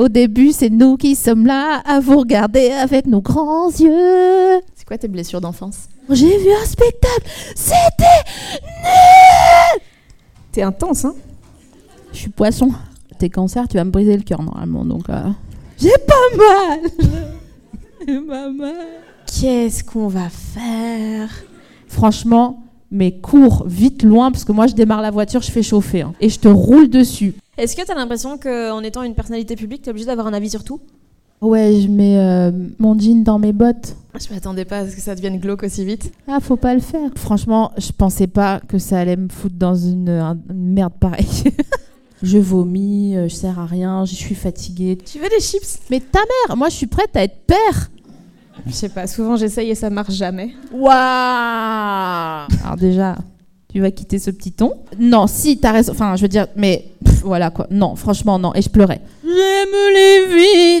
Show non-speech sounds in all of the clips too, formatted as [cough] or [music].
Au début, c'est nous qui sommes là à vous regarder avec nos grands yeux. C'est quoi tes blessures d'enfance? J'ai vu un spectacle, c'était nul. T'es intense, hein? Je suis poisson. T'es cancer, tu vas me briser le cœur normalement, donc... euh, J'ai pas mal. [laughs] J'ai pas mal. Qu'est-ce qu'on va faire? Franchement, mais cours vite loin, parce que moi je démarre la voiture, je fais chauffer, hein, et je te roule dessus. Est-ce que t'as l'impression qu'en étant une personnalité publique, t'es obligé d'avoir un avis sur tout? Ouais, je mets euh, mon jean dans mes bottes. Je m'attendais pas à ce que ça devienne glauque aussi vite. Ah, faut pas le faire. Franchement, je pensais pas que ça allait me foutre dans une, un- une merde pareille. [laughs] je vomis, euh, je sers à rien, je suis fatiguée. Tu veux des chips? Mais ta mère, moi je suis prête à être père. Je sais pas, souvent j'essaye et ça marche jamais. Waouh Alors déjà, tu vas quitter ce petit ton Non, si, t'as raison. Enfin, je veux dire, mais pff, voilà quoi. Non, franchement, non. Et je pleurais. J'aime les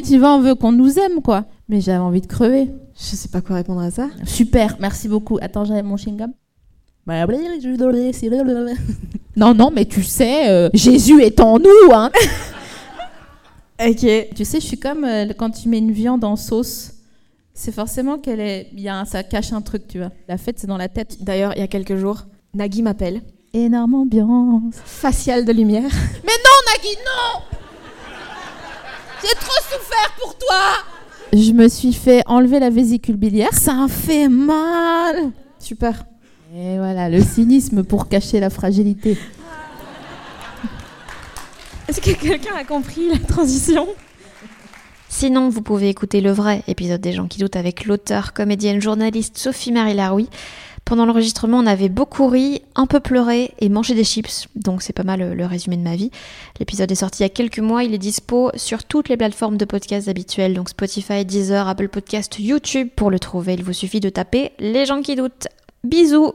vies Tu vois, on veut qu'on nous aime, quoi. Mais j'avais envie de crever. Je sais pas quoi répondre à ça. Super, merci beaucoup. Attends, j'avais mon chewing-gum. [laughs] Non, non, mais tu sais, euh, Jésus est en nous, hein. [laughs] Ok. Tu sais, je suis comme euh, quand tu mets une viande en sauce. C'est forcément qu'elle est, il y a un- ça cache un truc, tu vois. La fête, c'est dans la tête. D'ailleurs, il y a quelques jours, Nagui m'appelle. Énorme ambiance. Facial de lumière. [laughs] Mais non, Nagui, non J'ai trop souffert pour toi Je me suis fait enlever la vésicule biliaire. Ça fait mal Super. Et voilà, le cynisme pour cacher la fragilité. Est-ce que quelqu'un a compris la transition? Sinon, vous pouvez écouter le vrai épisode des gens qui doutent avec l'auteur, comédienne, journaliste Sophie-Marie Laroui. Pendant l'enregistrement, on avait beaucoup ri, un peu pleuré et mangé des chips, donc c'est pas mal le, le résumé de ma vie. L'épisode est sorti il y a quelques mois, il est dispo sur toutes les plateformes de podcast habituelles, donc Spotify, Deezer, Apple Podcast, YouTube. Pour le trouver, il vous suffit de taper les gens qui doutent. Bisous